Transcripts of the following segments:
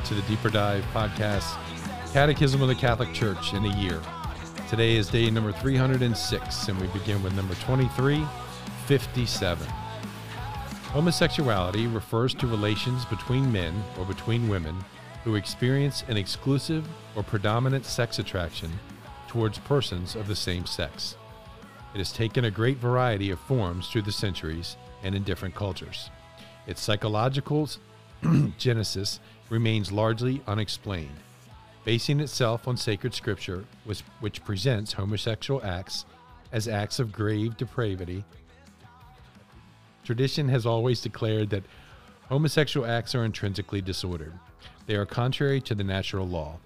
back to the Deeper Dive podcast, Catechism of the Catholic Church in a year. Today is day number 306, and we begin with number 2357. Homosexuality refers to relations between men or between women who experience an exclusive or predominant sex attraction towards persons of the same sex. It has taken a great variety of forms through the centuries and in different cultures. Its psychological genesis remains largely unexplained, basing itself on sacred scripture, which, which presents homosexual acts as acts of grave depravity. Tradition has always declared that homosexual acts are intrinsically disordered. They are contrary to the natural law.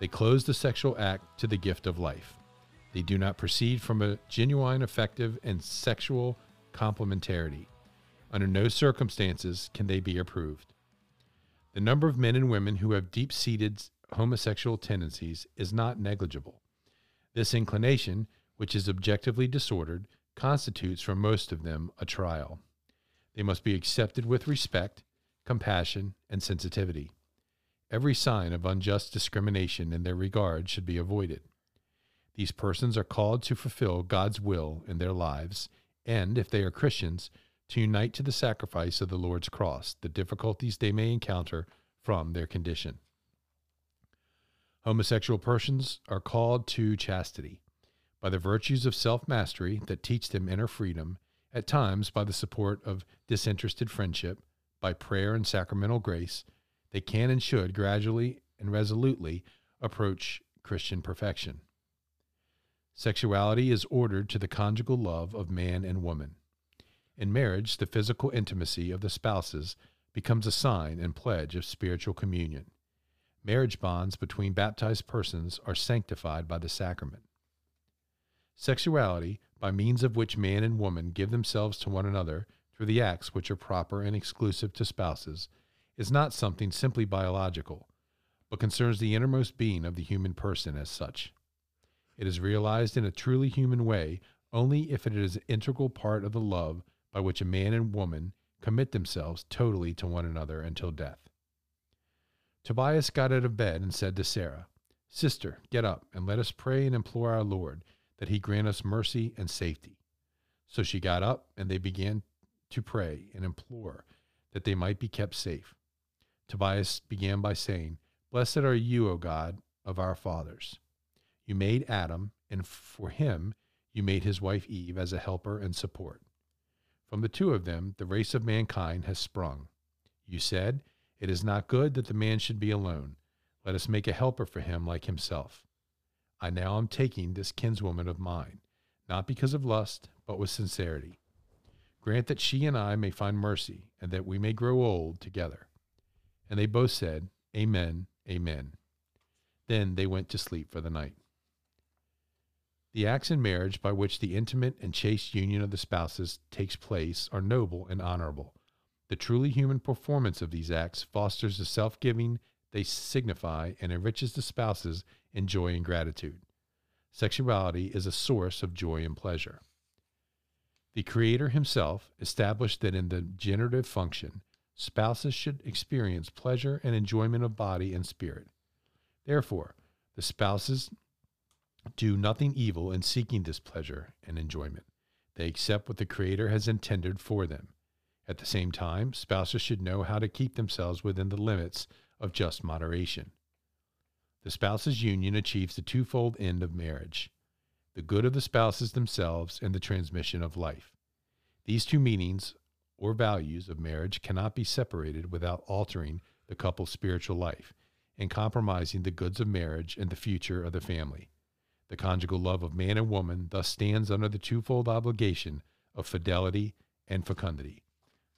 They close the sexual act to the gift of life. They do not proceed from a genuine, affective, and sexual complementarity. Under no circumstances can they be approved. The number of men and women who have deep seated homosexual tendencies is not negligible. This inclination, which is objectively disordered, constitutes for most of them a trial. They must be accepted with respect, compassion, and sensitivity. Every sign of unjust discrimination in their regard should be avoided. These persons are called to fulfill God's will in their lives, and, if they are Christians, to unite to the sacrifice of the Lord's cross the difficulties they may encounter from their condition. Homosexual persons are called to chastity by the virtues of self mastery that teach them inner freedom, at times by the support of disinterested friendship, by prayer and sacramental grace, they can and should gradually and resolutely approach Christian perfection. Sexuality is ordered to the conjugal love of man and woman. In marriage, the physical intimacy of the spouses becomes a sign and pledge of spiritual communion. Marriage bonds between baptized persons are sanctified by the sacrament. Sexuality, by means of which man and woman give themselves to one another through the acts which are proper and exclusive to spouses, is not something simply biological, but concerns the innermost being of the human person as such. It is realized in a truly human way only if it is an integral part of the love by which a man and woman commit themselves totally to one another until death. Tobias got out of bed and said to Sarah, Sister, get up and let us pray and implore our Lord that he grant us mercy and safety. So she got up and they began to pray and implore that they might be kept safe. Tobias began by saying, Blessed are you, O God of our fathers. You made Adam, and for him you made his wife Eve as a helper and support. From the two of them, the race of mankind has sprung. You said, It is not good that the man should be alone. Let us make a helper for him like himself. I now am taking this kinswoman of mine, not because of lust, but with sincerity. Grant that she and I may find mercy, and that we may grow old together. And they both said, Amen, Amen. Then they went to sleep for the night. The acts in marriage by which the intimate and chaste union of the spouses takes place are noble and honorable. The truly human performance of these acts fosters the self giving they signify and enriches the spouses in joy and gratitude. Sexuality is a source of joy and pleasure. The Creator Himself established that in the generative function, spouses should experience pleasure and enjoyment of body and spirit. Therefore, the spouses do nothing evil in seeking this pleasure and enjoyment. They accept what the Creator has intended for them. At the same time, spouses should know how to keep themselves within the limits of just moderation. The spouses' union achieves the twofold end of marriage the good of the spouses themselves and the transmission of life. These two meanings or values of marriage cannot be separated without altering the couple's spiritual life and compromising the goods of marriage and the future of the family. The conjugal love of man and woman thus stands under the twofold obligation of fidelity and fecundity.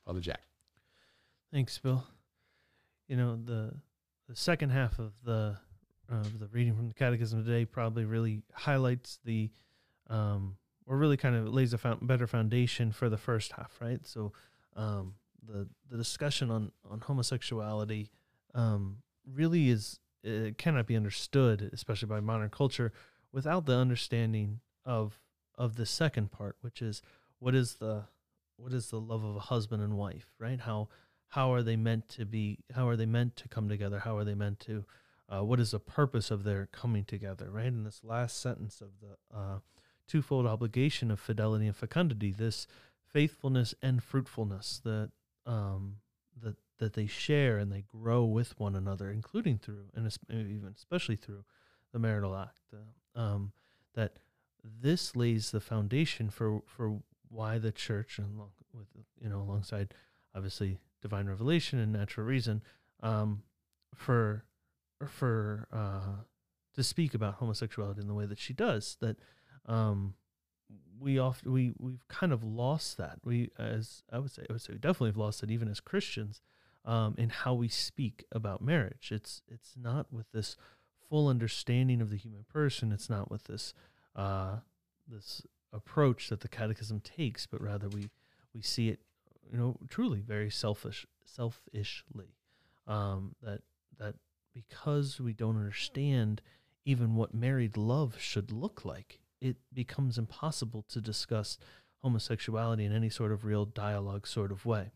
Father Jack. Thanks, Bill. You know the the second half of the of the reading from the Catechism today probably really highlights the um, or really kind of lays a better foundation for the first half, right? So um, the the discussion on on homosexuality um, really is it cannot be understood, especially by modern culture, without the understanding of of the second part, which is what is the what is the love of a husband and wife, right? How how are they meant to be? How are they meant to come together? How are they meant to? Uh, what is the purpose of their coming together? Right in this last sentence of the uh, twofold obligation of fidelity and fecundity, this faithfulness and fruitfulness that um, that that they share and they grow with one another, including through and even especially through the marital act. Um, that this lays the foundation for for why the church, and with you know alongside obviously divine revelation and natural reason, um, for for uh, to speak about homosexuality in the way that she does. That um, we often we we've kind of lost that. We as I would say I would say we definitely have lost it even as Christians um, in how we speak about marriage. It's it's not with this full understanding of the human person. It's not with this uh, this approach that the Catechism takes, but rather we we see it, you know, truly very selfish selfishly. Um, that that because we don't understand even what married love should look like, it becomes impossible to discuss homosexuality in any sort of real dialogue sort of way.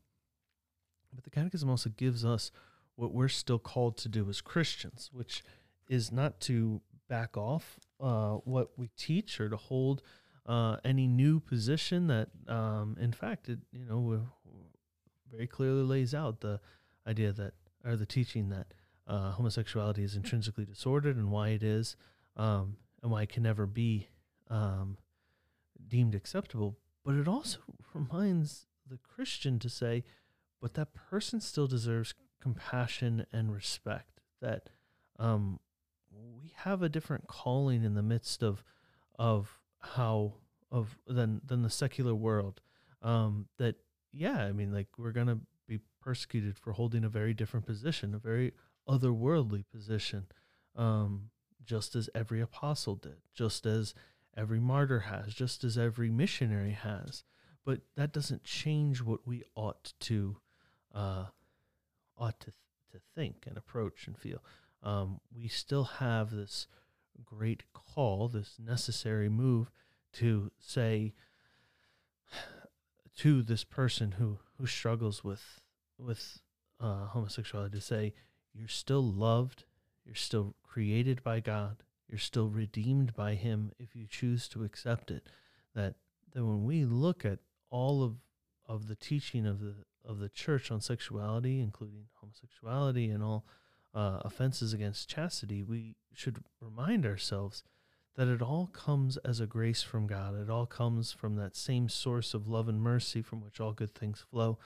But the Catechism also gives us what we're still called to do as Christians, which is not to back off uh, what we teach or to hold uh, any new position that, um, in fact, it you know very clearly lays out the idea that or the teaching that uh, homosexuality is intrinsically disordered and why it is, um, and why it can never be um, deemed acceptable. But it also reminds the Christian to say, but that person still deserves compassion and respect. That um, we have a different calling in the midst of of how of than than the secular world. Um, that yeah, I mean, like we're gonna be persecuted for holding a very different position, a very otherworldly position, um, just as every apostle did, just as every martyr has, just as every missionary has. But that doesn't change what we ought to uh, ought to th- to think and approach and feel. Um, we still have this great call, this necessary move to say to this person who who struggles with with uh, homosexuality to say you're still loved, you're still created by God, you're still redeemed by Him if you choose to accept it. That that when we look at all of of the teaching of the of the church on sexuality, including homosexuality and all uh, offenses against chastity, we should remind ourselves that it all comes as a grace from God. It all comes from that same source of love and mercy from which all good things flow.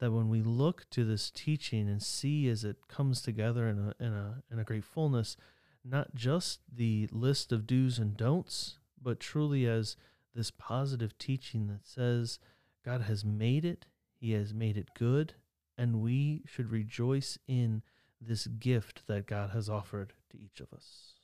That when we look to this teaching and see as it comes together in a, in a, in a great fullness, not just the list of do's and don'ts, but truly as this positive teaching that says God has made it, He has made it good, and we should rejoice in this gift that God has offered to each of us.